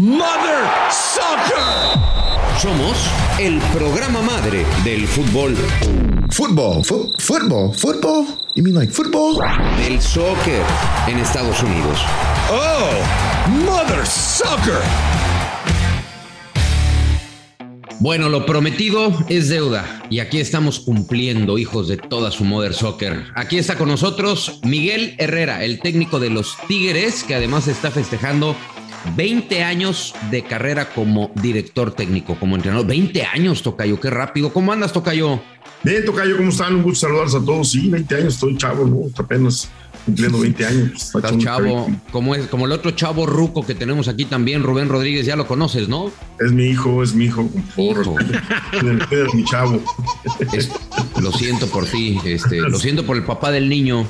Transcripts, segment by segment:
Mother Soccer. Somos el programa madre del fútbol. Fútbol, fútbol, fútbol. You mean like football? Del soccer en Estados Unidos. Oh, Mother Soccer. Bueno, lo prometido es deuda y aquí estamos cumpliendo, hijos de toda su Mother Soccer. Aquí está con nosotros Miguel Herrera, el técnico de los Tigres, que además está festejando 20 años de carrera como director técnico, como entrenador. 20 años, Tocayo, qué rápido. ¿Cómo andas, Tocayo? Bien, Tocayo, ¿cómo están? Un gusto saludarlos a todos. Sí, 20 años, estoy chavo, ¿no? Apenas cumpliendo 20 años. Está Estás chavo, como, es, como el otro chavo ruco que tenemos aquí también, Rubén Rodríguez, ya lo conoces, ¿no? Es mi hijo, es mi hijo, por favor. mi chavo. Es- lo siento por ti, este, lo siento por el papá del niño.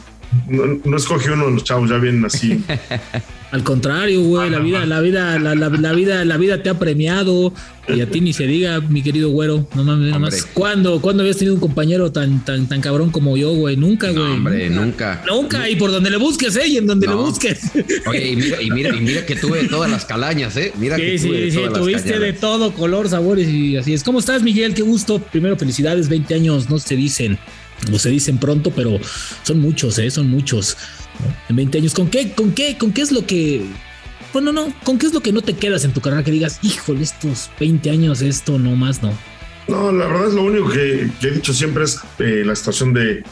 No, no escoge uno de los chavos, ya vienen así. Al contrario, güey, la vida, la vida, la, la- la vida, la vida te ha premiado y a ti ni se diga, mi querido güero, no mames, nada más. ¿Cuándo, ¿Cuándo habías tenido un compañero tan, tan, tan cabrón como yo, güey? Nunca, güey. Hombre, nunca. Nunca, y por donde le busques, ¿eh? Y en donde No. le busques. Oye, y mira, y mira, y mira que tuve todas las calañas, ¿eh? Mira que Sí, tuve sí, sí, las tuviste de todo, color, sabores y así es. ¿Cómo estás, Miguel? Qué gusto. Primero, felicidades, 20 años, no se dicen, o se dicen pronto, pero son muchos, ¿eh? Son muchos. En 20 años, ¿con qué, con qué, con qué es lo que... Bueno, no, ¿con qué es lo que no te quedas en tu carrera que digas, híjole, estos 20 años, esto no más, no? No, la verdad es lo único que, que he dicho siempre es eh, la situación de,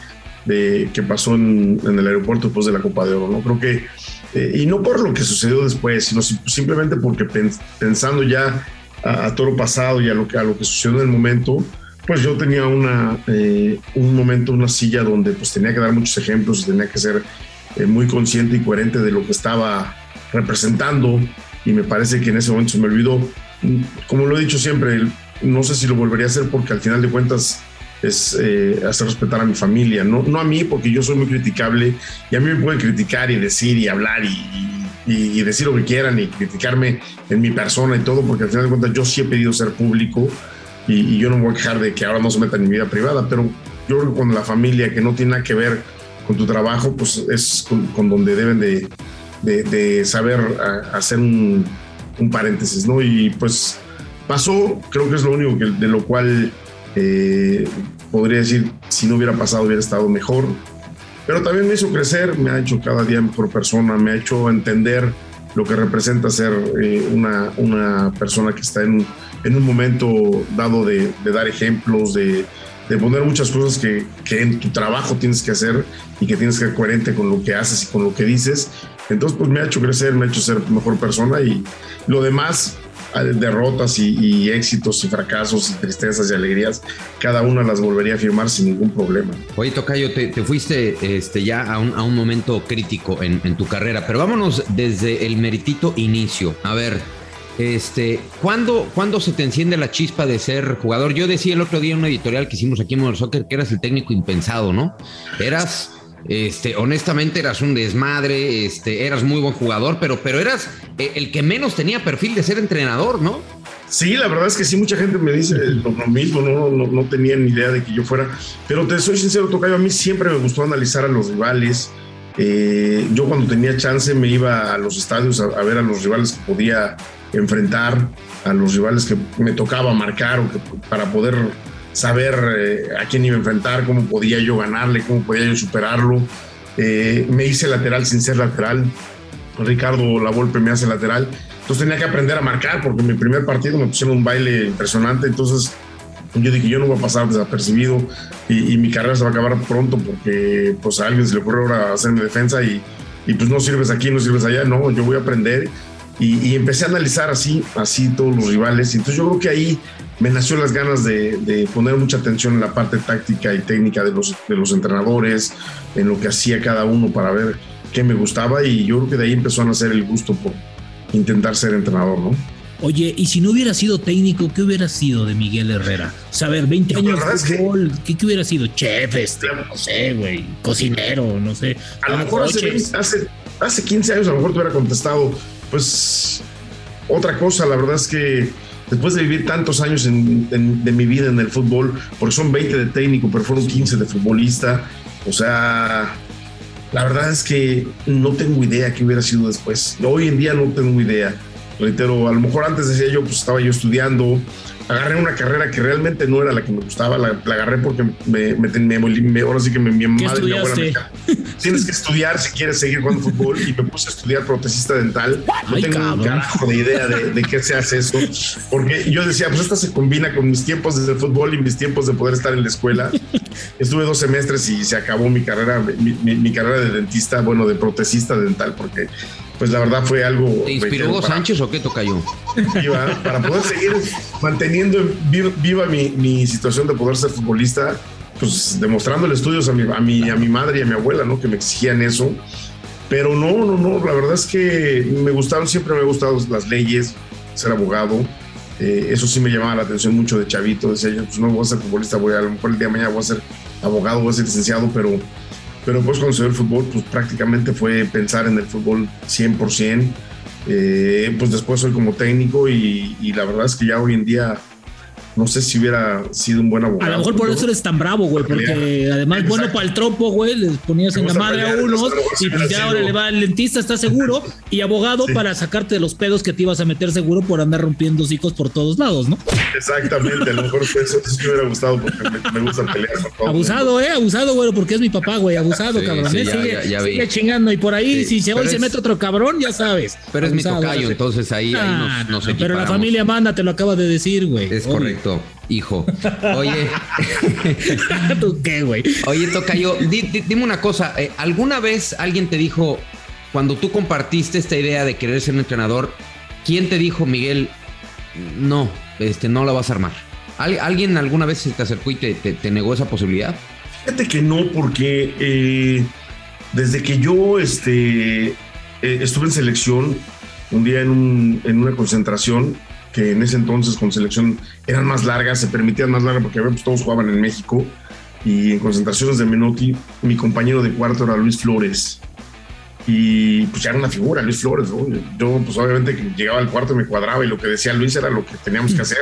de que pasó en, en el aeropuerto después de la Copa de Oro, ¿no? Creo que, eh, y no por lo que sucedió después, sino sim- simplemente porque pens- pensando ya a, a todo lo pasado y a lo, que, a lo que sucedió en el momento, pues yo tenía una, eh, un momento, una silla donde pues tenía que dar muchos ejemplos y tenía que ser eh, muy consciente y coherente de lo que estaba representando y me parece que en ese momento se me olvidó, como lo he dicho siempre, no sé si lo volvería a hacer porque al final de cuentas es eh, hacer respetar a mi familia, no, no a mí porque yo soy muy criticable y a mí me pueden criticar y decir y hablar y, y- y decir lo que quieran y criticarme en mi persona y todo porque al final de cuentas yo sí he pedido ser público y, y yo no me voy a quejar de que ahora no se meta en mi vida privada, pero yo creo que con la familia que no tiene nada que ver con tu trabajo, pues es con, con donde deben de, de- de saber a- hacer un, un paréntesis, ¿no? Y pues pasó, creo que es lo único que, de lo cual eh, podría decir, si no hubiera pasado hubiera estado mejor, pero también me hizo crecer, me ha hecho cada día mejor persona, me ha hecho entender lo que representa ser eh, una, una persona que está en, en un momento dado de, de dar ejemplos, de, de poner muchas cosas que, que en tu trabajo tienes que hacer y que tienes que ser coherente con lo que haces y con lo que dices. Entonces, pues me ha hecho crecer, me ha hecho ser mejor persona y lo demás, eh, derrotas y, y éxitos y fracasos y tristezas y alegrías, cada una las volvería a firmar sin ningún problema. Oye, Tocayo, te, te fuiste este, ya a un, a un momento crítico en, en tu carrera, pero vámonos desde el meritito inicio. A ver, este, ¿cuándo, ¿cuándo se te enciende la chispa de ser jugador? Yo decía el otro día en una editorial que hicimos aquí en Modern Soccer que eras el técnico impensado, ¿no? Eras, este, honestamente, eras un desmadre, este, eras muy buen jugador, pero, pero eras eh, el que menos tenía perfil de ser entrenador, ¿no? Sí, la verdad es que sí, mucha gente me dice lo, mismo, no, no, no tenía ni idea de que yo fuera, pero te soy sincero, Tocayo, a mí siempre me gustó analizar a los rivales. Eh, yo cuando tenía chance me iba a los estadios a ver a los rivales que podía enfrentar, a los rivales que me tocaba marcar o que, para poder saber eh, a quién iba a enfrentar, cómo podía yo ganarle, cómo podía yo superarlo. Eh, me hice lateral sin ser lateral. Ricardo Lavolpe me hace lateral. Entonces tenía que aprender a marcar porque en mi primer partido me pusieron un baile impresionante. Entonces yo dije, yo no voy a pasar desapercibido y, y mi carrera se va a acabar pronto porque pues a alguien se le ocurre ahora hacerme defensa y, y pues no sirves aquí, no sirves allá. No, yo voy a aprender. Y, y empecé a analizar así, así todos los rivales. Entonces yo creo que ahí me nació las ganas de, de poner mucha atención en la parte táctica y técnica de los, de los entrenadores, en lo que hacía cada uno para ver qué me gustaba y yo creo que de ahí empezó a nacer el gusto por intentar ser entrenador, ¿no? Oye, y si no hubiera sido técnico, ¿qué hubiera sido de Miguel Herrera? O ver, 20 La años de que- fútbol, ¿qué, qué hubiera sido? Chef, este, no sé, güey, cocinero, no sé. A lo mejor hace, coches. 20 hace, hace 15 años a lo mejor te hubiera contestado, pues otra cosa, la verdad es que después de vivir tantos años de mi vida en el fútbol, porque son 20 de técnico, pero fueron 15 de futbolista, o sea, la verdad es que no tengo idea qué hubiera sido después. Hoy en día no tengo idea. Reitero, a lo mejor antes decía yo, pues estaba yo estudiando, agarré una carrera que realmente no era la que me gustaba, la, agarré porque me, me, me, ahora sí que mi, mi madre mi abuela me tienes que estudiar si quieres seguir jugando fútbol y me puse a estudiar protecista dental. No tengo un carajo de idea de, qué se hace eso, porque yo decía, pues esta se combina con mis tiempos de fútbol y mis tiempos de poder estar en la escuela. Estuve dos semestres y se acabó mi carrera, mi, mi carrera de dentista, bueno, de protecista dental, porque pues la verdad fue algo. ¿Te inspiró Hugo Sánchez o qué tocayo? para poder seguir manteniendo viva, mi, situación de poder ser futbolista, pues demostrándole estudios a mi, a, mi, a mi madre y a mi abuela, ¿no? Que me exigían eso. Pero no, no, no, la verdad es que me gustaron, siempre me han gustado las leyes, ser abogado. Eh, eso sí me llamaba la atención mucho de chavito. Decía yo, pues no voy a ser futbolista, voy a, a lo mejor el día de mañana voy a ser abogado, voy a ser licenciado, pero pero pues cuando se el fútbol, pues prácticamente fue pensar en el fútbol 100%. Eh, pues después soy como técnico y, y, la verdad es que ya hoy en día no sé si hubiera sido un buen abogado. A lo mejor por eso eres tan bravo, güey, porque además, bueno, para el tropo, güey, les ponías en la madre a unos y pues ya ahora le va el dentista, está seguro, y abogado para sacarte de los pedos que te ibas a meter seguro por andar rompiendo hocicos por todos lados, ¿no? Exactamente, a lo mejor eso, eso sí me hubiera gustado porque me, gusta pelear. abusado, eh, abusado, güey, porque es mi papá, güey, abusado, cabrón. ¿eh? sigue, sigue chingando y por ahí, si se hoy se mete otro cabrón, ya sabes. Pero es mi tocayo, entonces ahí, ahí nos, nos Pero la familia manda, te lo acaba de decir, güey. Es correcto hijo. Oye. ¿Tú qué, güey? Oye, Tocayo, dime una cosa. Eh, ¿Alguna vez alguien te dijo, cuando tú compartiste esta idea de querer ser un entrenador, quién te dijo, Miguel, no, este, no la vas a armar? ¿Alguien alguna vez se te acercó y te, negó esa posibilidad? Fíjate que no, porque eh, desde que yo este, eh, estuve en selección, un día en, en una concentración, que en ese entonces con selección eran más largas, se permitían más largas porque pues, todos jugaban en México. Y en concentraciones de Menotti, mi compañero de cuarto era Luis Flores. Y pues ya era una figura, Luis Flores. Yo, pues obviamente que llegaba al cuarto y me cuadraba y lo que decía Luis era lo que teníamos que hacer,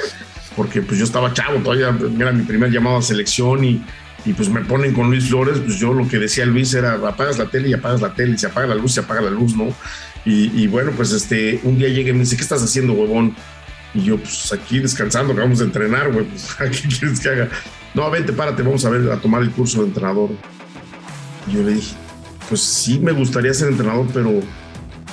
porque pues yo estaba chavo, todavía era mi primer llamado a selección y, y pues me ponen con Luis Flores, pues yo lo que decía Luis era apagas la tele y apagas la tele, y se apaga la luz, se apaga la luz, ¿no? Y, y bueno, pues este, un día llegué y me dice, ¿qué estás haciendo, huevón? Y yo, pues aquí descansando, acabamos de entrenar, güey, pues ¿qué quieres que haga? No, vente, párate, vamos a ver, a tomar el curso de entrenador. Y yo le dije, pues sí me gustaría ser entrenador, pero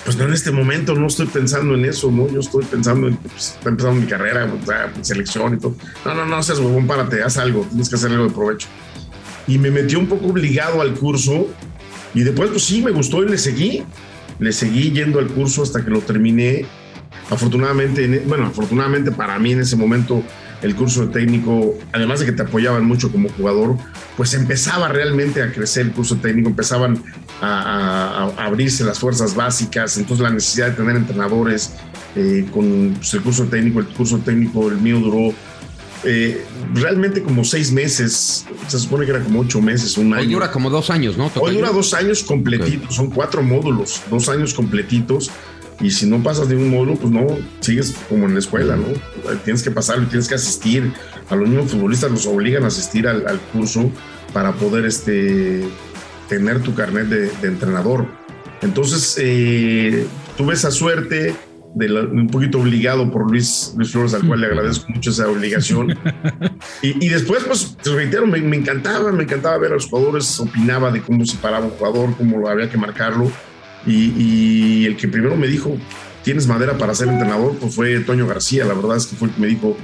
pues no en este momento, no estoy pensando en eso, ¿no? Yo estoy pensando en, pues, está empezando mi carrera, pues, selección y todo. No, no, no seas huevón, párate, haz algo, tienes que hacer algo de provecho. Y me metió un poco obligado al curso y después, pues sí, me gustó y le seguí. Le seguí yendo al curso hasta que lo terminé Afortunadamente, e, bueno, afortunadamente para mí en ese momento el curso de técnico, además de que te apoyaban mucho como jugador, pues empezaba realmente a crecer el curso técnico, empezaban a, abrirse las fuerzas básicas, entonces la necesidad de tener entrenadores eh, con pues, el curso técnico, el curso técnico, el mío duró eh, realmente como seis meses, se supone que era como ocho meses, un año. Hoy dura como dos años, ¿no? Hoy dura dos años completitos, son cuatro módulos, dos años completitos y si no pasas de un módulo, pues no, sigues como en la escuela, ¿no? Tienes que pasarlo, tienes que asistir. A los niños futbolistas los obligan a asistir al, curso para poder este, tener tu carnet de, entrenador. Entonces, eh, tuve esa suerte, de un poquito obligado por Luis, Luis Flores, al cual le agradezco mucho esa obligación. y, después, pues, te reitero, me, me, encantaba, me encantaba ver a los jugadores, opinaba de cómo se paraba un jugador, cómo lo había que marcarlo. Y, el que primero me dijo, ¿tienes madera para ser entrenador? Pues fue Toño García, la verdad es que fue el que me dijo,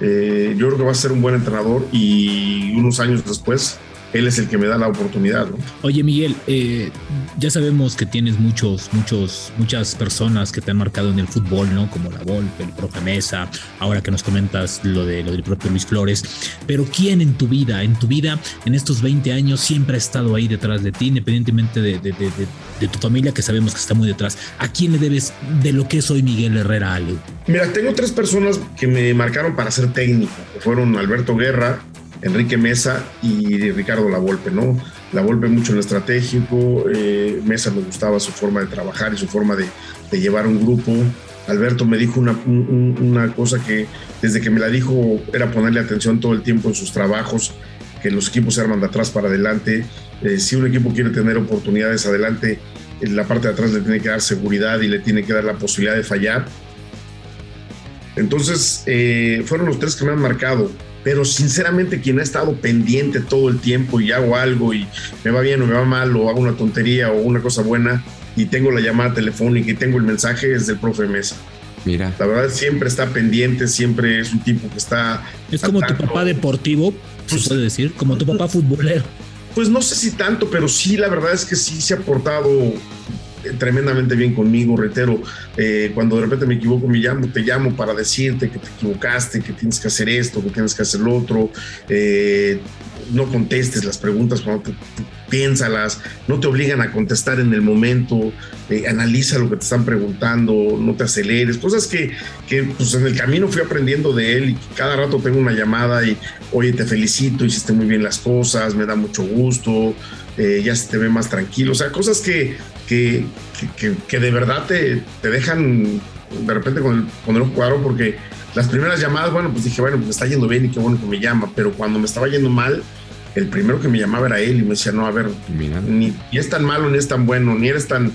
eh, yo creo que vas a ser un buen entrenador y unos años después él es el que me da la oportunidad. Oye, Miguel, eh, ya sabemos que tienes muchos, muchos, muchas personas que te han marcado en el fútbol, ¿no? Como la Volpe, el profe Mesa, ahora que nos comentas lo, de, lo del propio Luis Flores. Pero ¿quién en tu vida, en tu vida, en estos 20 años, siempre ha estado ahí detrás de ti, independientemente de, tu familia, que sabemos que está muy detrás? ¿A quién le debes de lo que es hoy Miguel Herrera algo? Mira, tengo tres personas que me marcaron para ser técnico, que fueron Alberto Guerra, Enrique Mesa y Ricardo Lavolpe, ¿no? Lavolpe mucho en lo estratégico, eh, Mesa me gustaba su forma de trabajar y su forma de, llevar un grupo. Alberto me dijo una, una, cosa que desde que me la dijo era ponerle atención todo el tiempo en sus trabajos, que los equipos se arman de atrás para adelante. Eh, si un equipo quiere tener oportunidades adelante, en la parte de atrás le tiene que dar seguridad y le tiene que dar la posibilidad de fallar. Entonces, eh, fueron los tres que me han marcado. Pero sinceramente, quien ha estado pendiente todo el tiempo y hago algo y me va bien o me va mal o hago una tontería o una cosa buena y tengo la llamada telefónica y tengo el mensaje es del profe Mesa. Mira. La verdad, siempre está pendiente, siempre es un tipo que está. Es como tu papá deportivo, se Pues- puede decir, como tu papá futbolero. Pues no sé si tanto, pero sí, la verdad es que sí se ha portado tremendamente bien conmigo, reitero, eh, cuando de repente me equivoco, me llamo, te llamo para decirte que te equivocaste, que tienes que hacer esto, que tienes que hacer lo otro, eh, no contestes las preguntas cuando piénsalas, no te obligan a contestar en el momento, eh, analiza lo que te están preguntando, no te aceleres, cosas que, que pues en el camino fui aprendiendo de él y cada rato tengo una llamada y, oye, te felicito, hiciste muy bien las cosas, me da mucho gusto, eh, ya se te ve más tranquilo, o sea, cosas que, que, que, que- que de verdad te, te dejan de repente con el, con el ojo cuadro porque las primeras llamadas, bueno, pues dije, bueno, me está yendo bien y qué bueno que me llama, pero cuando me estaba yendo mal, el primero que me llamaba era él y me decía, no, a ver, Mira. ni, ni es tan malo ni es tan bueno, ni eres tan,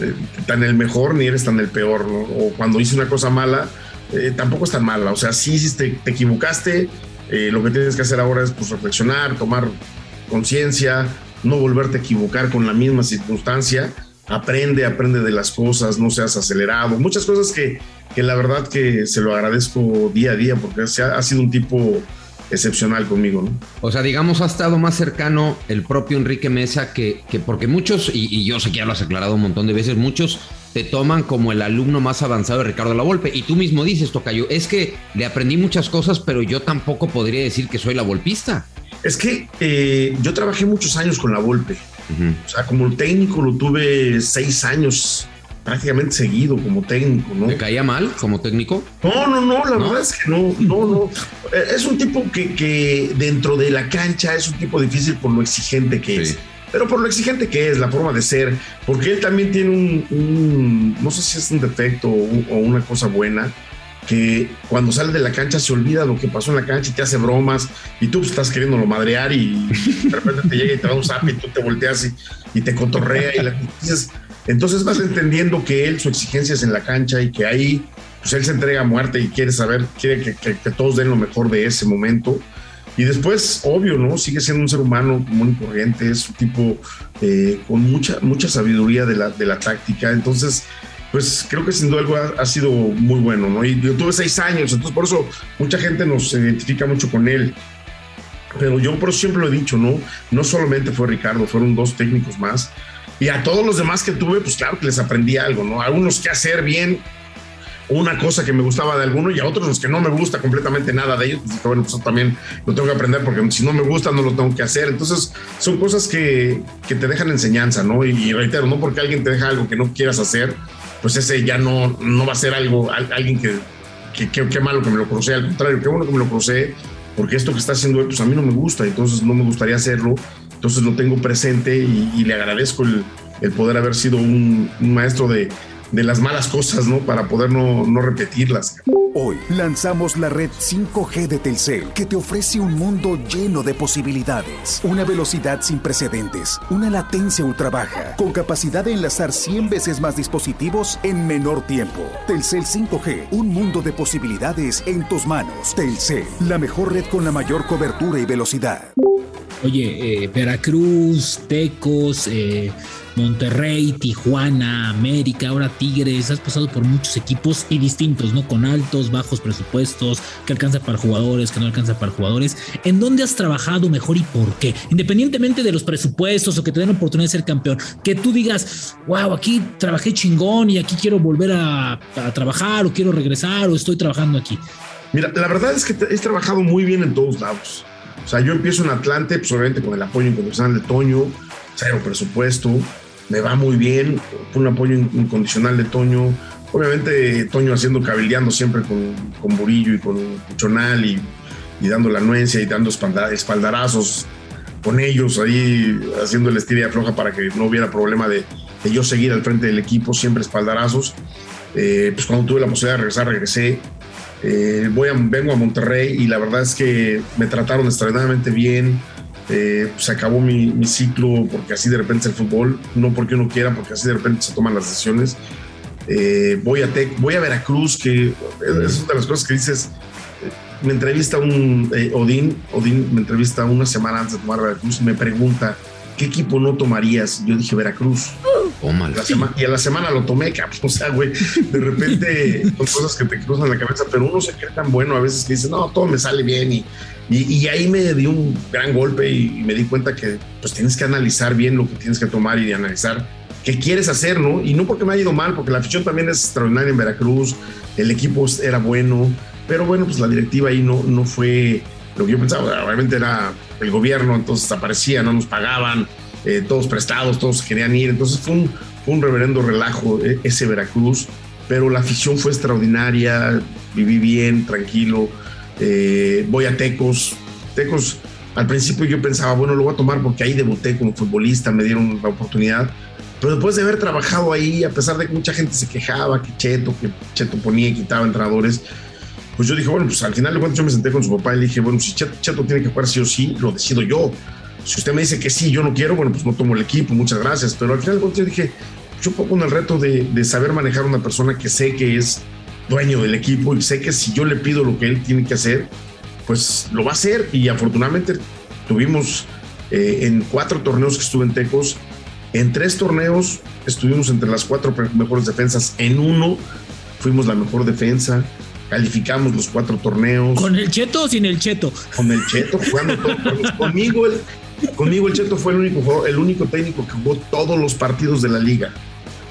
eh, tan el mejor ni eres tan el peor, ¿no? O cuando hice una cosa mala, eh, tampoco es tan mala, o sea, sí, sí te, te equivocaste, eh, lo que tienes que hacer ahora es pues reflexionar, tomar conciencia, no volverte a equivocar con la misma circunstancia, aprende, aprende de las cosas, no seas acelerado, muchas cosas que, que la verdad que se lo agradezco día a día porque ha, ha sido un tipo excepcional conmigo, ¿no? O sea, digamos, ha estado más cercano el propio Enrique Mesa que, que porque muchos, y, y yo sé que ya lo has aclarado un montón de veces, muchos te toman como el alumno más avanzado de Ricardo Lavolpe. Y tú mismo dices, Tocayo, es que le aprendí muchas cosas, pero yo tampoco podría decir que soy la volpista. Es que eh, yo trabajé muchos años con la Volpe. O sea, como técnico lo tuve seis años prácticamente seguido como técnico, ¿no? ¿Me caía mal como técnico? No, no, no, la ¿No? verdad es que no, no, no. Eh, Es un tipo que, que dentro de la cancha es un tipo difícil por lo exigente que Sí. es. Pero por lo exigente que es, la forma de ser, porque él también tiene un, un- no sé si es un defecto o una cosa buena, que cuando sale de la cancha se olvida lo que pasó en la cancha y te hace bromas y tú pues, estás queriéndolo madrear y de repente te llega y te da un zap y tú te volteas y, y te cotorrea y la, dices, entonces vas entendiendo que él su exigencia es en la cancha y que ahí pues él se entrega a muerte y quiere saber, quiere que, que- que todos den lo mejor de ese momento. Y después, obvio, ¿no? Sigue siendo un ser humano común y corriente, es un tipo eh, con mucha, mucha sabiduría de la, de la táctica. Entonces, pues creo que sin duda ha, sido muy bueno, ¿no? Y yo tuve seis años, entonces por eso mucha gente nos identifica mucho con él. Pero yo por eso siempre lo he dicho, ¿no? No solamente fue Ricardo, fueron dos técnicos más. Y a todos los demás que tuve, pues claro que les aprendí algo, ¿no? A unos que hacer bien, una cosa que me gustaba de alguno y a otros los que no me gusta completamente nada de ellos, pues bueno, pues también lo tengo que aprender porque si no me gusta no lo tengo que hacer. Entonces son cosas que, que te dejan enseñanza, ¿no? Y, reitero, no porque alguien te deja algo que no quieras hacer, pues ese ya no, no va a ser algo, al- alguien que, que, qué malo que me lo crucé, al contrario, qué bueno que me lo crucé, porque esto que está haciendo él, pues a mí no me gusta, entonces no me gustaría hacerlo, entonces lo tengo presente y, le agradezco el, el poder haber sido un maestro de, de las malas cosas, ¿no? Para poder no, no repetirlas. Hoy lanzamos la red 5G de Telcel que te ofrece un mundo lleno de posibilidades. Una velocidad sin precedentes, una latencia ultra baja, con capacidad de enlazar 100 veces más dispositivos en menor tiempo. Telcel 5G, un mundo de posibilidades en tus manos. Telcel, la mejor red con la mayor cobertura y velocidad. Oye, eh, Veracruz, Tecos, eh, Monterrey, Tijuana, América, ahora Tigres, has pasado por muchos equipos y distintos, ¿no? Con altos, bajos presupuestos, que alcanza para jugadores, que no alcanza para jugadores. ¿En dónde has trabajado mejor y por qué? Independientemente de los presupuestos o que te den oportunidad de ser campeón, que tú digas, wow, aquí trabajé chingón y aquí quiero volver a, trabajar o quiero regresar o estoy trabajando aquí. Mira, la verdad es que he trabajado muy bien en todos lados. O sea, yo empiezo en Atlante, pues obviamente con el apoyo incondicional de Toño, cero presupuesto, me va muy bien, un apoyo in- incondicional de Toño. Obviamente Toño haciendo cabildeando siempre con, con Burillo y con Puchonal y, y dando la anuencia y dando espalda- espaldarazos con ellos ahí haciendo el estira y afloja para que no hubiera problema de, de yo seguir al frente del equipo, siempre espaldarazos. Eh, pues cuando tuve la posibilidad de regresar, regresé. Eh, voy a, vengo a Monterrey y la verdad es que me trataron extraordinariamente bien. Eh, se acabó mi, mi ciclo porque así de repente es el fútbol, no porque uno quiera, porque así de repente se toman las decisiones. eh, voy, a voy a Veracruz, que es una de las cosas que dices. Eh, me entrevista un Odín, Odín me entrevista una semana antes de tomar Veracruz y me pregunta, ¿qué equipo no tomarías? Yo dije Veracruz. y a la semana lo tomé, O sea, güey, de repente son cosas que te cruzan la cabeza, pero uno se cree tan bueno a veces que dice, no, todo me sale bien. Y, y, ahí me dio un gran golpe y, me di cuenta que pues tienes que analizar bien lo que tienes que tomar y analizar qué quieres hacer, ¿no? Y no porque me haya ido mal, porque la afición también es extraordinaria en Veracruz, el equipo era bueno, pero bueno, pues la directiva ahí no, no fue lo que yo pensaba, realmente era el gobierno, entonces aparecía, no nos pagaban, eh, todos prestados, todos querían ir, entonces fue un, fue un reverendo relajo eh, ese Veracruz, pero la afición fue extraordinaria, viví bien, tranquilo, eh, voy a Tecos, Tecos, al principio yo pensaba, bueno, lo voy a tomar porque ahí debuté como futbolista, me dieron la oportunidad, pero después de haber trabajado ahí, a pesar de que mucha gente se quejaba, que Cheto, que Cheto ponía y quitaba entrenadores, pues yo dije, bueno, pues al final de cuentas yo me senté con su papá y le dije, bueno, si Cheto, tiene que jugar sí o sí, lo decido yo. Si usted me dice que sí, yo no quiero, bueno, pues no tomo el equipo, muchas gracias. Pero al final de cuentas yo dije, yo pongo en el reto de, de saber manejar a una persona que sé que es dueño del equipo y sé que si yo le pido lo que él tiene que hacer, pues lo va a hacer. Y afortunadamente tuvimos eh, en cuatro torneos que estuve en Tecos, en tres torneos estuvimos entre las cuatro mejores defensas. En uno fuimos la mejor defensa. Calificamos los cuatro torneos. ¿Con el Cheto o sin el Cheto? Con el Cheto, jugando todos. conmigo, el, conmigo el Cheto fue el único, el único técnico que jugó todos los partidos de la liga.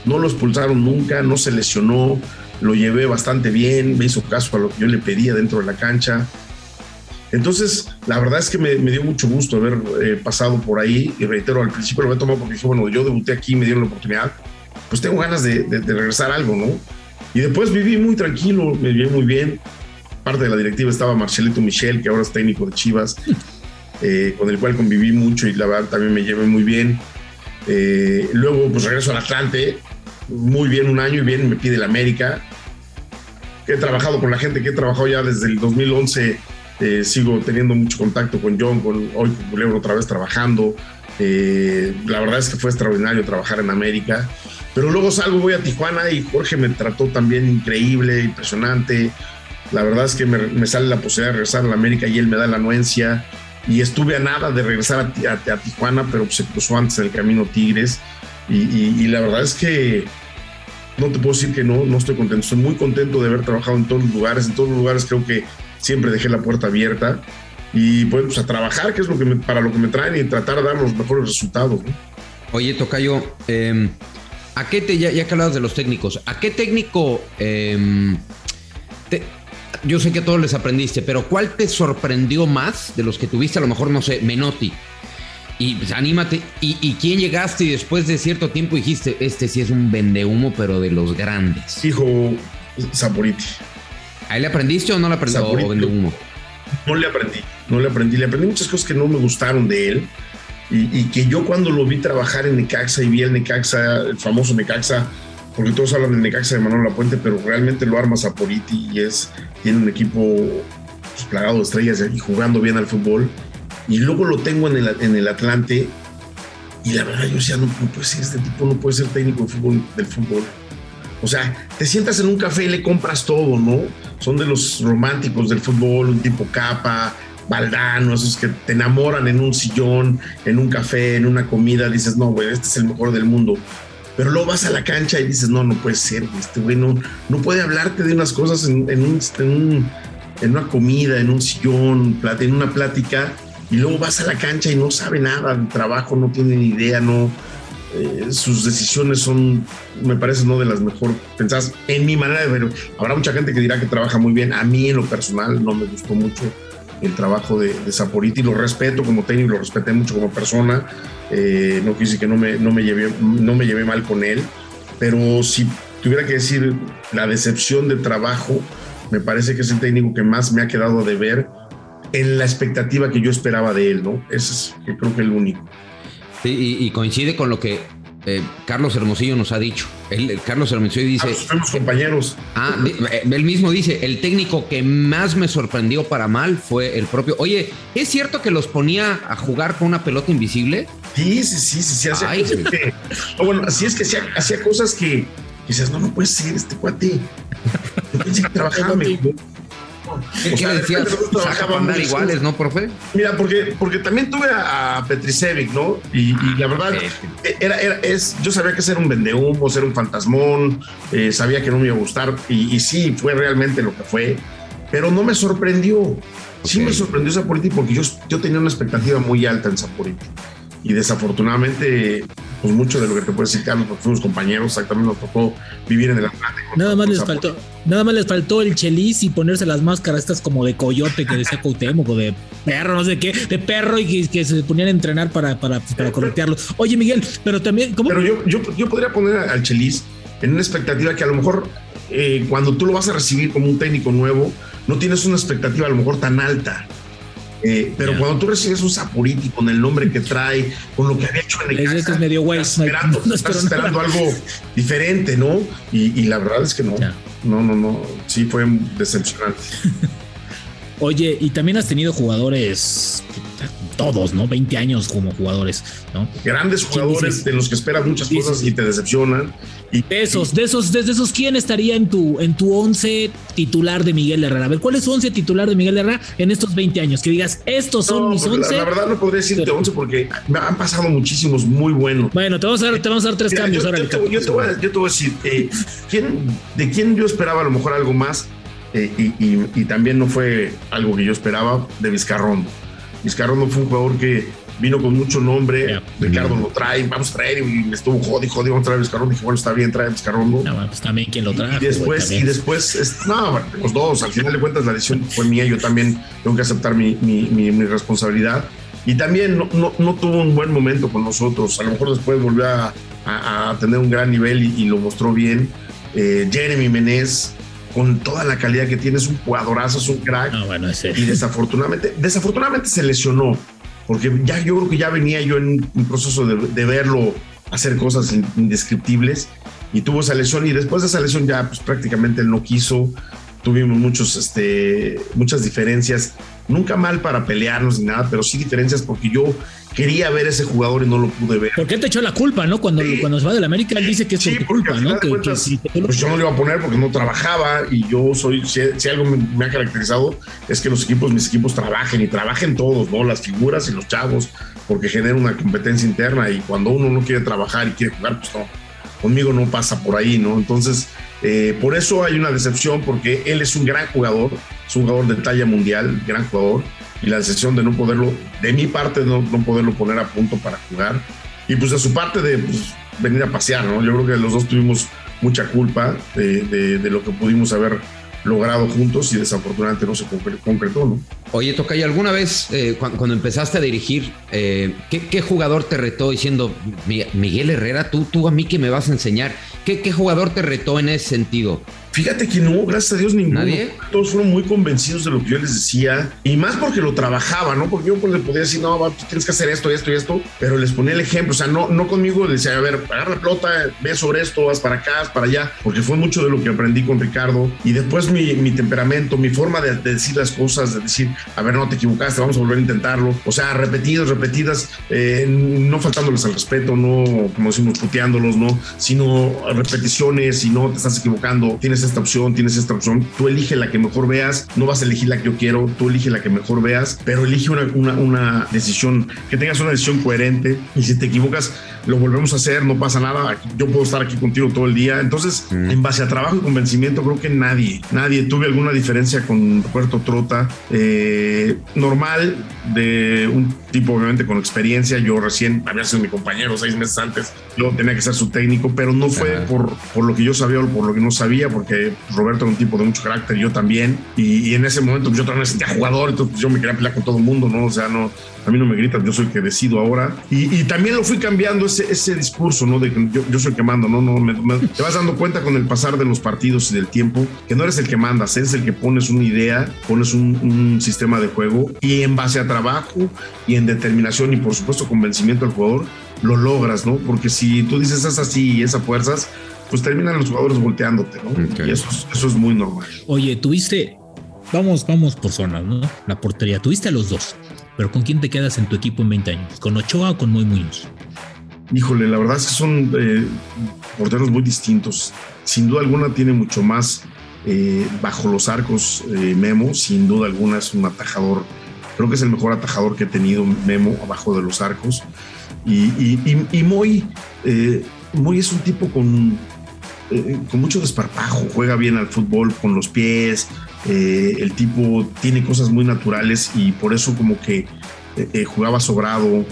No los pulsaron nunca, no se lesionó, lo llevé bastante bien, me hizo caso a lo que yo le pedía dentro de la cancha. Entonces, la verdad es que me, dio mucho gusto haber eh, pasado por ahí y reitero, al principio lo había tomado porque dije, bueno, yo debuté aquí, me dieron la oportunidad, pues tengo ganas de, regresar a algo, ¿no? Y después viví muy tranquilo, me viví muy bien. Parte de la directiva estaba Marcelito Michel, que ahora es técnico de Chivas, eh, con el cual conviví mucho y la verdad también me llevé muy bien. Eh, luego, pues regreso al Atlante, muy bien un año y bien me pide el América. He trabajado con la gente que he trabajado ya desde el 2011. Eh, sigo teniendo mucho contacto con John, con, hoy Culebro otra vez trabajando. Eh, la verdad es que fue extraordinario trabajar en América. Pero luego salgo, voy a Tijuana y Jorge me trató también increíble, impresionante. La verdad es que me, sale la posibilidad de regresar a la América y él me da la anuencia. Y estuve a nada de regresar a, Tijuana, pero se cruzó antes el camino Tigres. y, la verdad es que no te puedo decir que no, no estoy contento. Estoy muy contento de haber trabajado en todos los lugares. En todos los lugares creo que siempre dejé la puerta abierta. Y pues, pues a trabajar, que es lo que para lo que me traen y tratar de dar los mejores resultados. Oye, Tocayo, em, ¿a qué te, ya, que hablabas de los técnicos, ¿a qué técnico em, yo sé que a todos les aprendiste, pero ¿cuál te sorprendió más de los que tuviste? A lo mejor, no sé, Menotti, y pues, anímate. ¿Y, quién llegaste y después de cierto tiempo dijiste, este sí es un vendehumo, pero de los grandes? Hijo Saporiti. ¿Ahí le aprendiste o no le aprendiste? O vendehumo. No le aprendí, no le aprendí. Le aprendí muchas cosas que no me gustaron de él. Y, que yo cuando lo vi trabajar en Necaxa y vi el Necaxa, el famoso Necaxa, porque todos hablan del Necaxa de Manuel Puente, pero realmente lo arma Saporiti y es, tiene un equipo pues, plagado de estrellas y jugando bien al fútbol y luego lo tengo en el, en el Atlante y la verdad yo decía, no, puede ser, este tipo no puede ser técnico de fútbol, del fútbol. O sea, te sientas en un café y le compras todo, ¿no? Son de los románticos del fútbol, un tipo capa, Valdano, esos que te enamoran en un sillón, en un café, en una comida, dices, no, güey, este es el mejor del mundo. Pero luego vas a la cancha y dices, no, no puede ser, este güey no, puede hablarte de unas cosas en, en, un, en, en una comida, en un sillón, en una plática y luego vas a la cancha y no sabe nada del trabajo, no tiene ni idea, no. Eh, sus decisiones son, me parece, no de las mejor pensadas en mi manera de ver. Habrá mucha gente que dirá que trabaja muy bien. A mí, en lo personal, no me gustó mucho el trabajo de, de Saporiti. Lo respeto como técnico, lo respeté mucho como persona. Eh, no quise que no me, no, me llevé, no me llevé mal con él. Pero si tuviera que decir la decepción de trabajo, me parece que es el técnico que más me ha quedado de ver en la expectativa que yo esperaba de él, ¿no? Ese es, yo creo que el único. Sí, y, coincide con lo que eh, Carlos Hermosillo nos ha dicho. Carlos Hermosillo dice. Ah, somos compañeros. Ah, eh, él mismo dice: el técnico que más me sorprendió para mal fue el propio. Oye, ¿es cierto que los ponía a jugar con una pelota invisible? Sí, sí, sí, sí, sí. Hacía que, bueno, así es que hacía, hacía cosas que, dices, no, no puede ser este cuate. Yo pensé que trabajaba mejor. ¿Qué, qué decías? andar iguales, ¿no, profe? Mira, porque, porque también tuve a, a Petricevic, ¿no? Y, y la verdad, era, era, es, yo sabía que ser un vendehumo, ser un fantasmón, eh, sabía que no me iba a gustar, y, y, sí, fue realmente lo que fue, pero no me sorprendió. Okay. Sí me sorprendió Saporiti porque yo, yo tenía una expectativa muy alta en Saporiti. Y desafortunadamente, pues mucho de lo que te puedo decir, Carlos, porque fuimos compañeros, exactamente nos tocó vivir en el Atlántico. Nada más les faltó, nada más les faltó el chelis y ponerse las máscaras estas como de coyote que decía Cuauhtémoc o de perro, no sé qué, de perro y que, que se ponían a entrenar para, para, para corretearlo. Oye, Miguel, pero también, ¿cómo? Pero yo, yo, yo podría poner al chelis en una expectativa que a lo mejor eh, cuando tú lo vas a recibir como un técnico nuevo, no tienes una expectativa a lo mejor tan alta. Eh, pero yeah. cuando tú recibes un Sapuriti con el nombre que trae, con lo que había hecho en el casa, es medio güey, estás esperando, no, estás esperando algo diferente, ¿no? Y, y, la verdad es que no. Yeah. No, no, no. Sí fue decepcionante. Oye, y también has tenido jugadores, todos, ¿no? 20 años como jugadores, ¿no? Grandes jugadores de los que esperas muchas cosas y te decepcionan. Y, de esos, de esos, de esos, ¿quién estaría en tu, en tu once titular de Miguel Herrera? A ver, ¿cuál es su once titular de Miguel Herrera en estos 20 años? Que digas, estos son no, mis once. La, la, verdad no podría decirte Pero, once porque han pasado muchísimos muy buenos. Bueno, te vamos a dar, te vamos a dar tres Mira, cambios. Yo, ahora yo, te, yo, te voy a, yo te voy a decir, eh, ¿quién, ¿de quién yo esperaba a lo mejor algo más? Eh, y, y, y, también no fue algo que yo esperaba de Vizcarrondo. Vizcarrondo fue un jugador que vino con mucho nombre. Yeah. Ricardo lo trae, vamos a traer. Y me estuvo jodi, jodi, vamos a traer a Vizcarrondo. Dije, bueno, está bien, trae a Vizcarrondo. No, pues también quien lo trae. Y después, y después, es, no, los dos, al final de cuentas, la decisión fue mía. Yo también tengo que aceptar mi, mi, mi, mi responsabilidad. Y también no, no, no, tuvo un buen momento con nosotros. A lo mejor después volvió a, a, a tener un gran nivel y, y lo mostró bien. Eh, Jeremy Menez, con toda la calidad que tiene, es un jugadorazo, es un crack. No, bueno, ese. Y desafortunadamente, desafortunadamente se lesionó, porque ya yo creo que ya venía yo en un proceso de, de verlo hacer cosas indescriptibles y tuvo esa lesión y después de esa lesión ya pues prácticamente él no quiso, tuvimos muchos, este, muchas diferencias, nunca mal para pelearnos ni nada, pero sí diferencias porque yo quería ver ese jugador y no lo pude ver. Porque él te echó la culpa, ¿no? Cuando, sí. cuando se va de la América, él dice que es sí, por tu culpa, ¿no? Que, cuentas, que, que, pues yo no le iba a poner porque no trabajaba y yo soy, si, si algo me, me, ha caracterizado es que los equipos, mis equipos trabajen y trabajen todos, ¿no? Las figuras y los chavos, porque genera una competencia interna y cuando uno no quiere trabajar y quiere jugar, pues no, conmigo no pasa por ahí, ¿no? Entonces, eh, por eso hay una decepción porque él es un gran jugador, es un jugador de talla mundial, gran jugador y la decepción de no poderlo, de mi parte, no, poderlo poner a punto para jugar. Y pues de su parte de pues, venir a pasear, ¿no? Yo creo que los dos tuvimos mucha culpa de, de, de lo que pudimos haber logrado juntos y desafortunadamente no se concretó, ¿no? Oye, Toca, ¿y alguna vez eh, cuando, cuando, empezaste a dirigir, eh, ¿qué, ¿qué, jugador te retó diciendo, Miguel Herrera, tú, tú a mí que me vas a enseñar? ¿Qué, ¿Qué, jugador te retó en ese sentido? Fíjate que no, gracias a Dios ninguno. ¿Nadie? Todos fueron muy convencidos de lo que yo les decía y más porque lo trabajaba, ¿no? Porque yo pues, le podía decir, no, va, tienes que hacer esto, esto y esto, pero les ponía el ejemplo, o sea, no, no conmigo, les decía, a ver, agarra la pelota, ve sobre esto, vas para acá, vas para allá, porque fue mucho de lo que aprendí con Ricardo y después mi, mi temperamento, mi forma de, de, decir las cosas, de decir, a ver, no te equivocaste, vamos a volver a intentarlo, o sea, repetidas, repetidas, eh, no faltándoles al respeto, no, como decimos, puteándolos, no, sino repeticiones, si no te estás equivocando, tienes esta opción, tienes esta opción, tú elige la que mejor veas, no vas a elegir la que yo quiero, tú elige la que mejor veas, pero elige una, una, una decisión, que tengas una decisión coherente y si te equivocas, lo volvemos a hacer, no pasa nada, yo puedo estar aquí contigo todo el día, entonces, mm. en base a trabajo y convencimiento, creo que nadie, nadie, tuve alguna diferencia con Puerto Trota, eh, normal, de un tipo obviamente con experiencia, yo recién había sido mi compañero seis meses antes, yo tenía que ser su técnico, pero no fue por, por lo que yo sabía o por lo que no sabía, porque Roberto era un tipo de mucho carácter, yo también, y, y en ese momento pues, yo también sentía jugador, entonces pues, yo me quería pelear con todo el mundo, ¿no? O sea, no, a mí no me gritan, yo soy el que decido ahora. Y, y también lo fui cambiando ese, ese discurso, ¿no? De que yo, yo, soy el que mando, ¿no? no me, me, te vas dando cuenta con el pasar de los partidos y del tiempo que no eres el que mandas, eres el que pones una idea, pones un, un sistema de juego y en base a trabajo y en determinación y por supuesto convencimiento del jugador, lo logras, ¿no? Porque si tú dices es así y esa fuerzas, pues terminan los jugadores volteándote, ¿no? Okay. Y eso, eso es muy normal. Oye, tuviste, vamos, vamos por zonas, ¿no? La portería, tuviste a los dos. Pero ¿con quién te quedas en tu equipo en 20 años? ¿Con Ochoa o con Moy Muñoz? Híjole, la verdad es que son eh, porteros muy distintos. Sin duda alguna tiene mucho más eh, bajo los arcos eh, Memo, sin duda alguna es un atajador. Creo que es el mejor atajador que he tenido Memo abajo de los arcos. Y, y, y, Moy, Moy es un tipo con, con mucho desparpajo, juega bien al fútbol con los pies, el tipo tiene cosas muy naturales y por eso como que jugaba sobrado,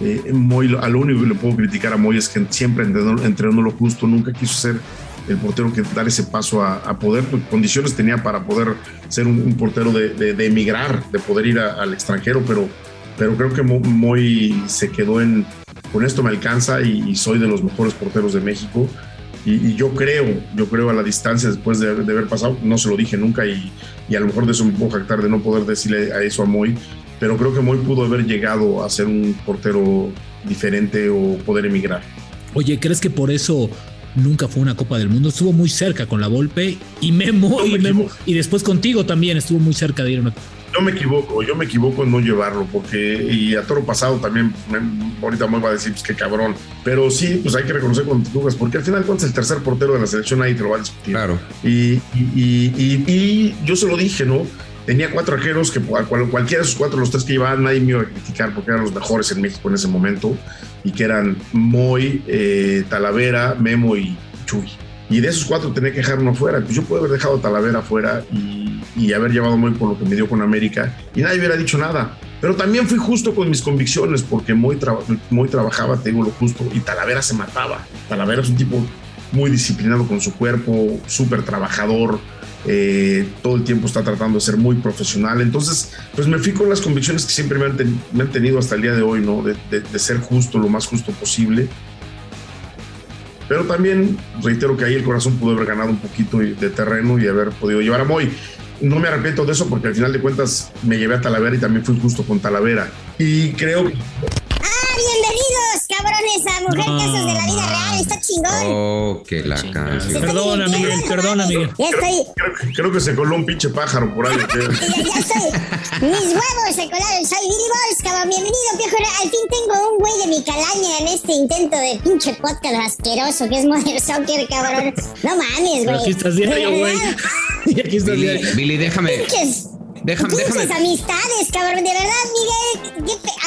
eh, Moy, a lo único que le puedo criticar a Moy es que siempre entrenó, lo justo, nunca quiso ser el portero que dar ese paso a, poder, pues, condiciones tenía para poder ser un, portero de, emigrar, de poder ir al extranjero, pero, pero creo que Moy se quedó en, con esto me alcanza y, soy de los mejores porteros de México. Y, yo creo, yo creo a la distancia después de, haber pasado, no se lo dije nunca y, y, a lo mejor de eso me puedo jactar de no poder decirle a eso a Moy, pero creo que Moy pudo haber llegado a ser un portero diferente o poder emigrar. Oye, ¿crees que por eso nunca fue una Copa del Mundo? Estuvo muy cerca con la Volpe y Memo, y, Memo y después contigo también estuvo muy cerca de ir a una yo me equivoco, yo me equivoco en no llevarlo, porque, y a toro pasado también, ahorita me va a decir, pues qué cabrón, pero sí, pues hay que reconocer con Lucas, porque al final, cuando es el tercer portero de la selección, nadie te lo va a discutir. Claro. Y, y, y yo se lo dije, ¿no? Tenía cuatro arqueros que cualquiera de esos cuatro, los tres que llevaban, nadie me iba a criticar porque eran los mejores en México en ese momento y que eran Moy, eh, Talavera, Memo y Chuy. Y de esos cuatro tenía que dejar uno fuera. Pues yo puedo haber dejado Talavera fuera y, y haber llevado Moy por lo que me dio con América y nadie hubiera dicho nada. Pero también fui justo con mis convicciones porque Moy, Moy trabajaba, te digo lo justo, y Talavera se mataba. Talavera es un tipo muy disciplinado con su cuerpo, súper trabajador, eh, todo el tiempo está tratando de ser muy profesional. Entonces, pues me fui con las convicciones que siempre me han, tenido hasta el día de hoy, ¿no? De, ser justo, lo más justo posible. Pero también reitero que ahí el corazón pudo haber ganado un poquito de terreno y haber podido llevar a Moy. No me arrepiento de eso porque al final de cuentas me llevé a Talavera y también fui justo con Talavera. Y creo que cabrones, a Mujer Casos de la Vida Real. Está chingón. Oh, que la canción. Perdona, Miguel, perdona, Miguel. Ya estoy. Creo, que se coló un pinche pájaro por ahí. ya, ya estoy. Mis huevos se colaron. Soy Billy Balls, cabrón. Bienvenido, viejo. Al fin tengo un güey de mi calaña en este intento de pinche podcast asqueroso que es Mother Soccer, cabrón. No mames, güey. Aquí estás diario, güey. Y aquí estás Billy, Billy, déjame. Pinches Déjame, déjame. amistades, cabrón. De verdad, Miguel.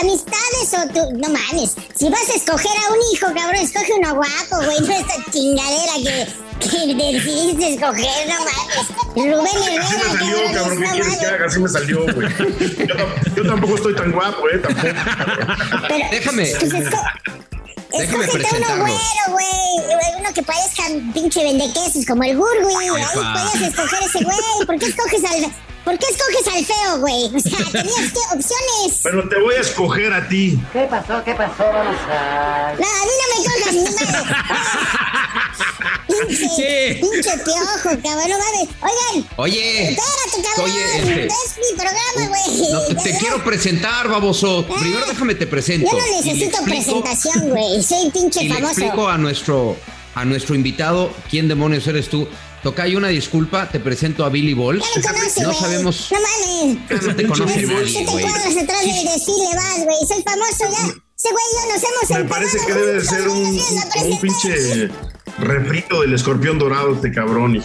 Amistades o tú. No mames. Si vas a escoger a un hijo, cabrón, escoge uno guapo, güey. No esta chingadera que, que decidiste escoger, no mames. Rubén Herrera, Así me salió, cabrón. ¿Qué quieres que haga? Así me salió, güey. Yo, tampoco estoy tan guapo, ¿eh? Tampoco. Pero, déjame. Pues Déjame presentarlos. uno güero, güey. Uno que parezca pinche vendequesos como el Gurgui. Ahí puedes escoger ese güey. ¿Por qué escoges al ¿Por qué escoges al feo, güey? O sea, tenías que opciones. Pero te voy a escoger a ti. ¿Qué pasó? ¿Qué pasó? Vamos a. No, a mí no me cojas, mi madre. pinche, sí. pinche piojo, cabrón, no mames. Oigan. Oye. Espérate, cabrón. Oye, este, es mi programa, güey. No, te, te quiero presentar, baboso. Ah, Primero déjame te presento. Yo no necesito presentación, güey. Soy pinche y famoso. Le explico a nuestro, a nuestro invitado quién demonios eres tú. Toca hay una disculpa, te presento a Billy Balls. Ya me conoce, no sabemos. No mames. No te conoce nadie, te cuadras atrás de decirle vas, güey. Soy famoso ya. Ese güey y yo nos hemos Me parece que debe de ser un, un, pinche refrito del escorpión dorado este cabrón.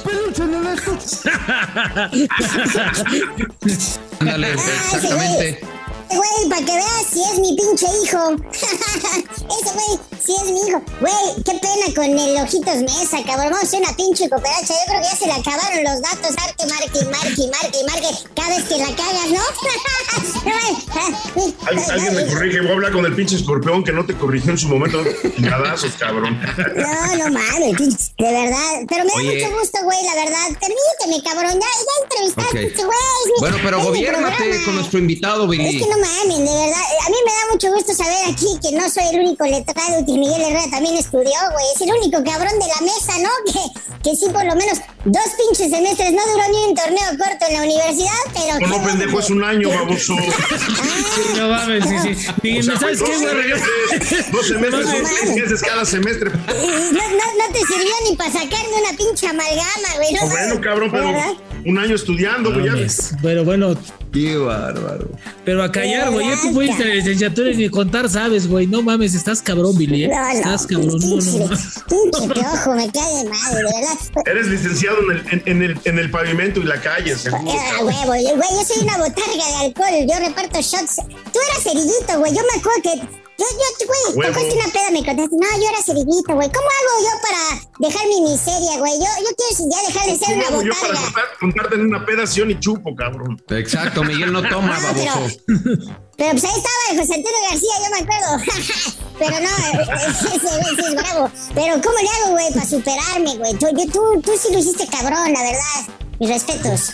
Ándale, exactamente güey, para que veas si es mi pinche hijo. Ese güey, si es mi hijo. Güey, qué pena con el Ojitos Mesa, cabrón. Vamos a hacer una pinche cooperacha. Yo creo que ya se le acabaron los datos. Arte, marque, marque, marque, marque. Cada vez que la cagas, ¿no? alguien me corrige. Voy a hablar con el pinche escorpión que no te corrigió en su momento. Nadazos, cabrón. no, no mames, de verdad. Pero me da mucho gusto, güey, la verdad. Permíteme, cabrón. Ya, ya entrevistaste, güey. Bueno, pero gobiernate con nuestro invitado, Billy mames, de verdad. A mí me da mucho gusto saber aquí que no soy el único letrado y que Miguel Herrera también estudió, güey. Es el único cabrón de la mesa, ¿no? Que, que sí, por lo menos dos pinches semestres. No duró ni un torneo corto en la universidad, pero. No, pendejo, es un año, baboso. Ah, no mames, sí, sí. Y, ¿sabes qué, güey? Dos semestres son seis meses cada semestre. No, no, no te sirvió ni para sacarme una pinche amalgama, güey. No, bueno, cabrón, pero un año estudiando, güey. ya ves. Mames. Pero bueno, Qué bárbaro. pero a callar, güey. Ya tú fuiste a la licenciatura y ni contar sabes, güey. No mames, estás cabrón, Billy. ¿eh? No, no. Estás cabrón. No, no, pinche, no. pinche piojo, me cae de madre, verdad. Eres licenciado en el, en, en el, en el pavimento y la calle, seguro. Ah, cabrón. huevo, yo- güey, yo soy una botarga de alcohol, yo reparto shots. Tú eras cerillito, güey, yo me acuerdo que... Yo, yo, güey, tocaste una peda, me contaste, no, yo era cerillito, güey. ¿Cómo hago yo para dejar mi miseria, güey? Yo, yo quiero ya dejar de ser ¿Cómo una hago yo para botarga. contar- contarte en una peda si yo ni chupo, cabrón? Exacto, Miguel no toma, Ah, pero, baboso. pero pues ahí estaba el José Antonio García, yo me acuerdo. pero no, ese güey sí es bravo. Pero ¿cómo le hago, güey, para superarme, güey? Tú, yo- tú, tú sí lo hiciste cabrón, la verdad. Mis respetos.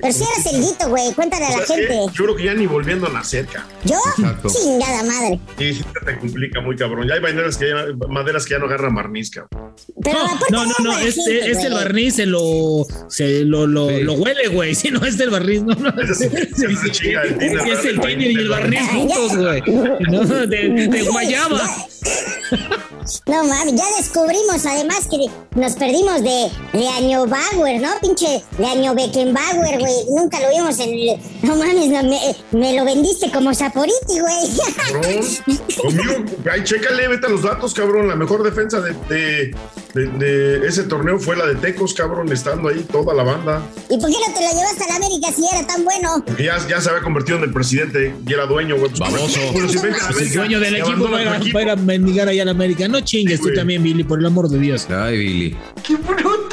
Pero sí eras cerillito, güey, cuéntale a la gente. eh, yo creo que ya ni volviendo a nacer, cabrón. ¿Yo? Exacto. Chingada madre. Sí, sí te complica muy cabrón. Ya hay maderas que ya, maderas que ya no agarran barniz, cabrón. Pero No, aparte no, no, no, este, este el barniz se lo, se lo, lo, Sí. lo huele, güey. Si no, este el barniz, no, no. Es- es el chinga, el tiner, Es el tiner y el barniz juntos, güey. No, de, de guayaba. No mames, ya descubrimos además que nos perdimos de Leaño Bauer, ¿no? Pinche Leaño Beckenbauer, güey. Nunca lo vimos en el... No mames, no, me, me lo vendiste como Saporiti, güey. Cabrón. Conmigo, ay, chécale, vete a los datos, cabrón. La mejor defensa de, de, de- de ese torneo fue la de Tecos, cabrón, estando ahí toda la banda. ¿Y por qué no te lo llevaste a la América si era tan bueno? Porque ya, ya se había convertido en el presidente y era dueño, güey. Pues, Baboso. Bueno, si la El dueño del equipo abandona va a, ir tu a- equipo. va a ir a mendigar allá a la América. No chingues tú también, Billy, por el amor de Dios. Ay, Billy. ¡Qué bruto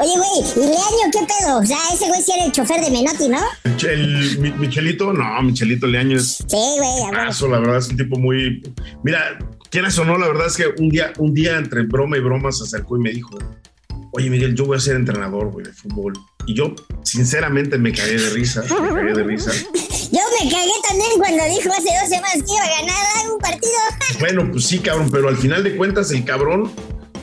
Oye, güey, ¿y Leaño qué pedo? O sea, ese güey sí era el chofer de Menotti, ¿no? El, el Mi- Michelito, no, Michelito Leaño es Sí, güey. Paso, la verdad es un tipo muy. Mira, quieras o no, la verdad es que un día, un día entre broma y broma se acercó y me dijo: Oye, Miguel, yo voy a ser entrenador, güey, de fútbol. Y yo, sinceramente, me cagué de risa. Me cagué de risa. Yo me cagué también cuando dijo hace dos semanas que iba a ganar un partido. Bueno, pues sí, cabrón, pero al final de cuentas, el cabrón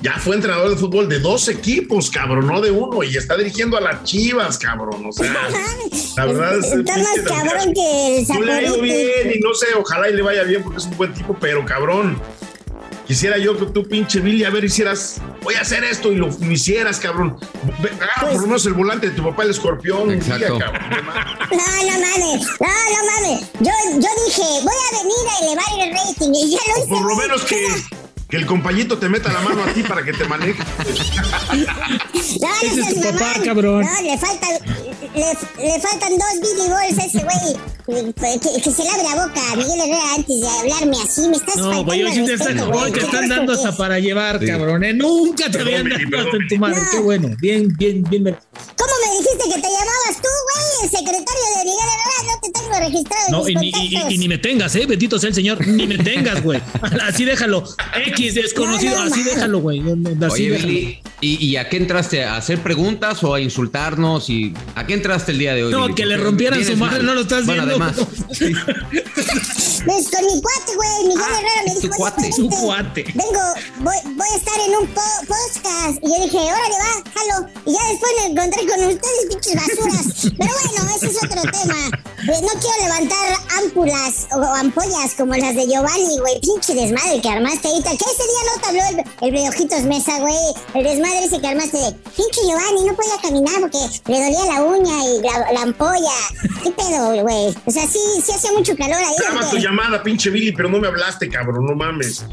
ya fue entrenador de fútbol de dos equipos, cabrón, no de uno. Y está dirigiendo a las chivas, cabrón. O sea, la verdad es. Está más cabrón que el No le ha ido bien y no sé, ojalá y le vaya bien porque es un buen tipo, pero cabrón. Quisiera yo que tú, pinche Billy, a ver, hicieras, voy a hacer esto y lo, lo hicieras, cabrón. Agarra por lo menos el volante de tu papá, el escorpión. día, cabrón. No. No, mames, no, no mames. Yo, yo dije, voy a venir a elevar el rating y ya lo hice. Por lo menos que, que el compañito te meta la mano a ti para que te maneje. No, no Ese es tu papá, mamón. cabrón. No, le faltan, le, le faltan dos Billy Balls a ese güey. Que, que se lave la boca a Miguel Herrera antes de hablarme así. Me estás No, faltando güey, hoy sí te están, te ¿Qué están dando hasta es? para llevar, Sí. cabrón. ¿eh? Nunca te habían dado hasta en tu madre. Qué bueno. Bien, bien, bien. ¿Cómo me dijiste que te llamabas tú, güey? El secretario de Miguel Herrera. No te tengo registrado en No, mis y ni, y- contactos. y- y ni me tengas, ¿eh? Bendito sea el Señor. Ni me tengas, güey. Así déjalo. X desconocido. No, no, Así déjalo, güey. Oye, déjalo. Billy, ¿y, y a qué entraste? ¿A hacer preguntas o a insultarnos? y ¿A qué entraste el día de hoy? No, Billy? que le rompieran su madre, no lo estás bueno, viendo. además. sí. Pues con mi cuate, güey. Miguel Ah, Herrera me es tu dijo, "Oye, cuate. Su cuate. Vengo, voy, voy a estar en un po- podcast. Y yo dije, órale, va, jalo. Y ya después me encontré con ustedes, pinches basuras. Pero bueno, ese es otro tema. Eh, no quiero levantar ámpulas o, ampollas como las de Giovanni, güey. Pinche desmadre que armaste ahorita. Que ese día no te habló el, el Mesa, güey. El desmadre ese que armaste de pinche Giovanni no podía caminar porque le dolía la uña y la, la ampolla. ¿Qué pedo, güey? O sea, sí, sí hacía mucho calor ahí. Graba ¿o tu llamada, pinche Billy, pero no me hablaste, cabrón, no mames.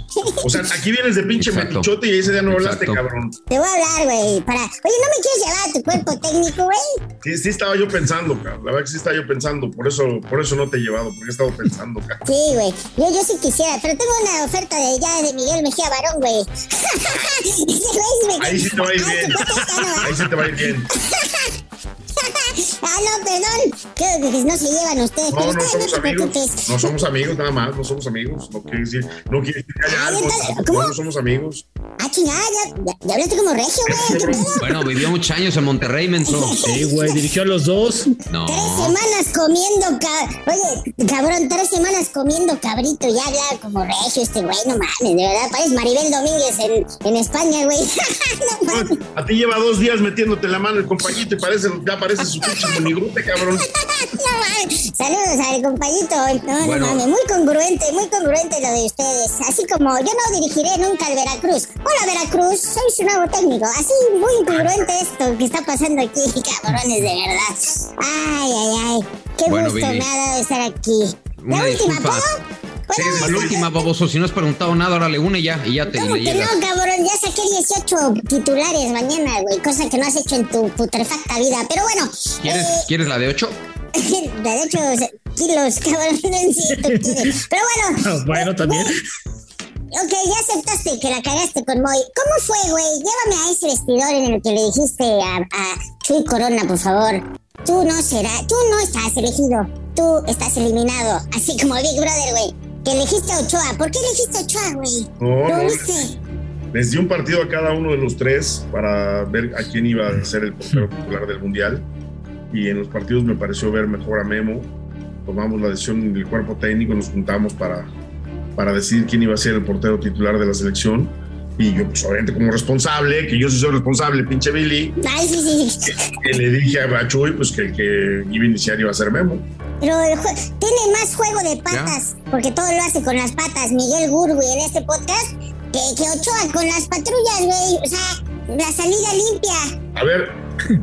O sea, aquí vienes de pinche Exacto. metichote y ese día no me hablaste, Exacto. cabrón. Te voy a hablar, güey, para... Oye, ¿no me quieres llevar a tu cuerpo técnico, güey? Sí, sí estaba yo pensando, cabrón. La verdad que sí estaba yo pensando. Por eso, por eso no te he llevado, porque he estado pensando, cabrón. Sí, güey. Yo, yo sí quisiera, pero tengo una oferta de ya de Miguel Mejía Barón, güey. Ese güey me- Ahí sí te va a ir Ah, bien. Ahí sí te va a ir bien. ah, no, perdón. Creo que no se llevan ustedes. No, somos amigos. preocupes. No somos amigos, nada más. No somos amigos. No quiere decir, no quiere decir que haya Ay, algo. ¿cómo? no somos amigos. Ah, chingada, ya, ya, ya hablaste como regio, güey. Bueno, vivió muchos años en Monterrey, menso. Sí, güey. Dirigió a los dos. No. Tres semanas comiendo, ca- oye, cabrón, tres semanas comiendo cabrito, ya habla como regio este güey, no mames, de verdad, pareces Maribel Domínguez en, en España, güey. no mames. A ti lleva dos días metiéndote la mano el compañito y parece, ya parece su pinche cabrón. Saludos al compañito. No, Bueno. no mames. Muy congruente, muy congruente lo de ustedes. Así como yo no dirigiré nunca al Veracruz. Hola, Veracruz. Soy su nuevo técnico. Así, muy incongruente esto que está pasando aquí, cabrones, de verdad. Ay, ay, ay. Qué Bueno, gusto Billy. me ha dado estar aquí. Una la última, disculpa. ¿puedo? Sí, ¿Puedo? la última, baboso. Si no has preguntado nada, órale, une ya y ya te ¿Cómo le que no, cabrón? Ya saqué 18 titulares mañana, güey. Cosa que no has hecho en tu putrefacta vida. Pero bueno. ¿Quieres, eh, ¿Quieres la de 8? de hecho, kilos, cabrón. Si tú quieres. Pero bueno. Bueno, también. Ok, ya aceptaste que la cagaste con Moy. ¿Cómo fue, güey? Llévame a ese vestidor en el que le dijiste a, a Chuy Corona, por favor. Tú no serás, tú no estás elegido. Tú estás eliminado. Así como Big Brother, güey. Que elegiste a Ochoa. ¿Por qué elegiste a Ochoa, güey? No, ¿Lo no. viste? Les di un partido a cada uno de los tres para ver a quién iba a ser el portero titular del Mundial. Y en los partidos me pareció ver mejor a Memo. Tomamos la decisión del cuerpo técnico, nos juntamos para, para decidir quién iba a ser el portero titular de la selección. Y yo, pues obviamente como responsable, que yo sí soy responsable, pinche Billy, Ay, sí, sí, sí. que le dije a Chuy pues, que el que iba a iniciar iba a ser Memo. Pero tiene más juego de patas, porque todo lo hace con las patas. Miguel Gurgui en este podcast, que, que Ochoa con las patrullas, güey. O sea, la salida limpia. A ver,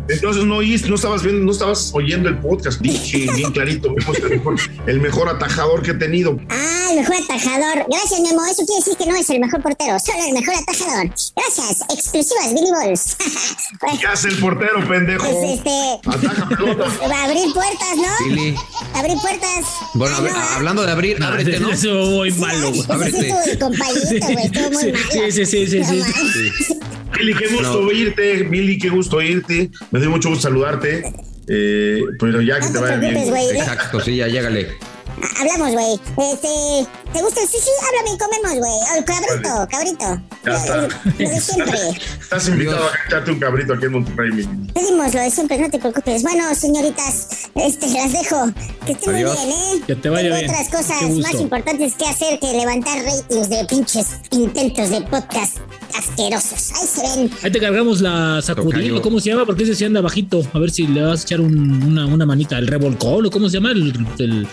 entonces no no estabas viendo, no estabas oyendo el podcast. Dije bien clarito, el mejor, el mejor atajador que he tenido. Ah, el mejor atajador. Gracias, Memo. Eso quiere decir que no es el mejor portero, solo el mejor atajador. Gracias. Exclusivas, Billy Balls. ¿Qué hace el portero, pendejo? pues este. Va a abrir puertas, ¿no? Billy. Abrir puertas. Bueno, a ver, Ah, no, hablando de abrir, ábrete, ¿no? Eso muy malo, güey. Ábrete. sí Sí, malo. sí, sí, No. Billy, qué gusto oírte. Billy, qué gusto oírte. Me dio mucho gusto saludarte. Eh, pero ya que No te te vaya bien. Exacto, sí, ya llégale. Hablamos, güey. Este, ¿te gusta el sushi? Háblame y comemos, güey. O el cabrito, cabrito. Ya está. Lo, lo de siempre. Estás invitado a echarte un cabrito aquí en Monterrey, Billy. Pedimos lo de siempre, no te preocupes. Bueno, señoritas, este, las dejo. Que estén muy bien, ¿eh? Que te vaya Tengo bien. otras cosas más importantes que hacer que levantar ratings de pinches intentos de podcast asquerosos. Ahí se ven. Ahí te cargamos la sacudida. ¿cómo se llama? Porque ese sí anda bajito. A ver si le vas a echar un- una, una manita. El revolcón, ¿o cómo se llama? El, el-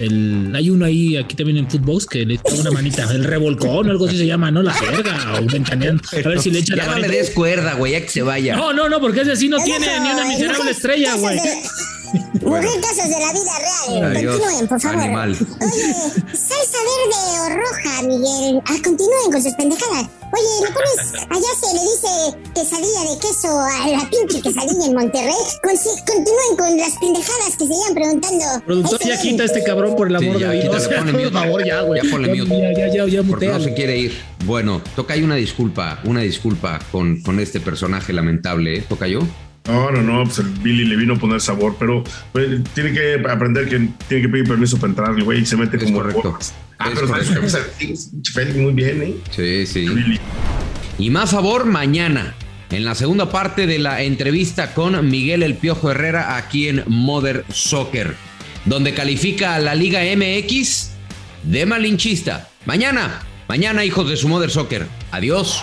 el- hay uno ahí, aquí también en Footbox, que le echa una manita. El revolcón, algo así se llama, ¿no? La jerga, o ventaneando. A ver si le echa Ya la no le manita. des cuerda, güey, ya que se vaya. No, no, no, porque ese sí no tiene ni una miserable estrella, güey. Mujer, casos de la vida real. Adiós, Continúen, por favor. animal. Oye, salsa verde o roja, Miguel. Ah, continúen con sus pendejadas. Oye, le pones. Allá se le dice quesadilla de queso a la pinche quesadilla en Monterrey. Consi- continúen con las pendejadas que se iban preguntando. Productor, ya quita a este cabrón por el Sí, amor ya, de Dios. Por favor, ya, güey. Ya ponle mute. Ya, ya, ya, ya, Porque no se quiere ir. Bueno, toca ahí una disculpa, una disculpa con, con este personaje lamentable, ¿eh? Toca yo. No, no, no, pues el Billy le vino a poner sabor, pero pues, tiene que aprender que tiene que pedir permiso para entrar, el güey, y se mete Es como correcto. Ah, Es pero correcto. sabes muy bien, ¿eh? Sí, sí. Billy. Y más sabor mañana, en la segunda parte de la entrevista con Miguel El Piojo Herrera aquí en Mother Soccer, donde califica a la Liga MX de malinchista. Mañana, mañana hijos de su Mother Soccer. Adiós.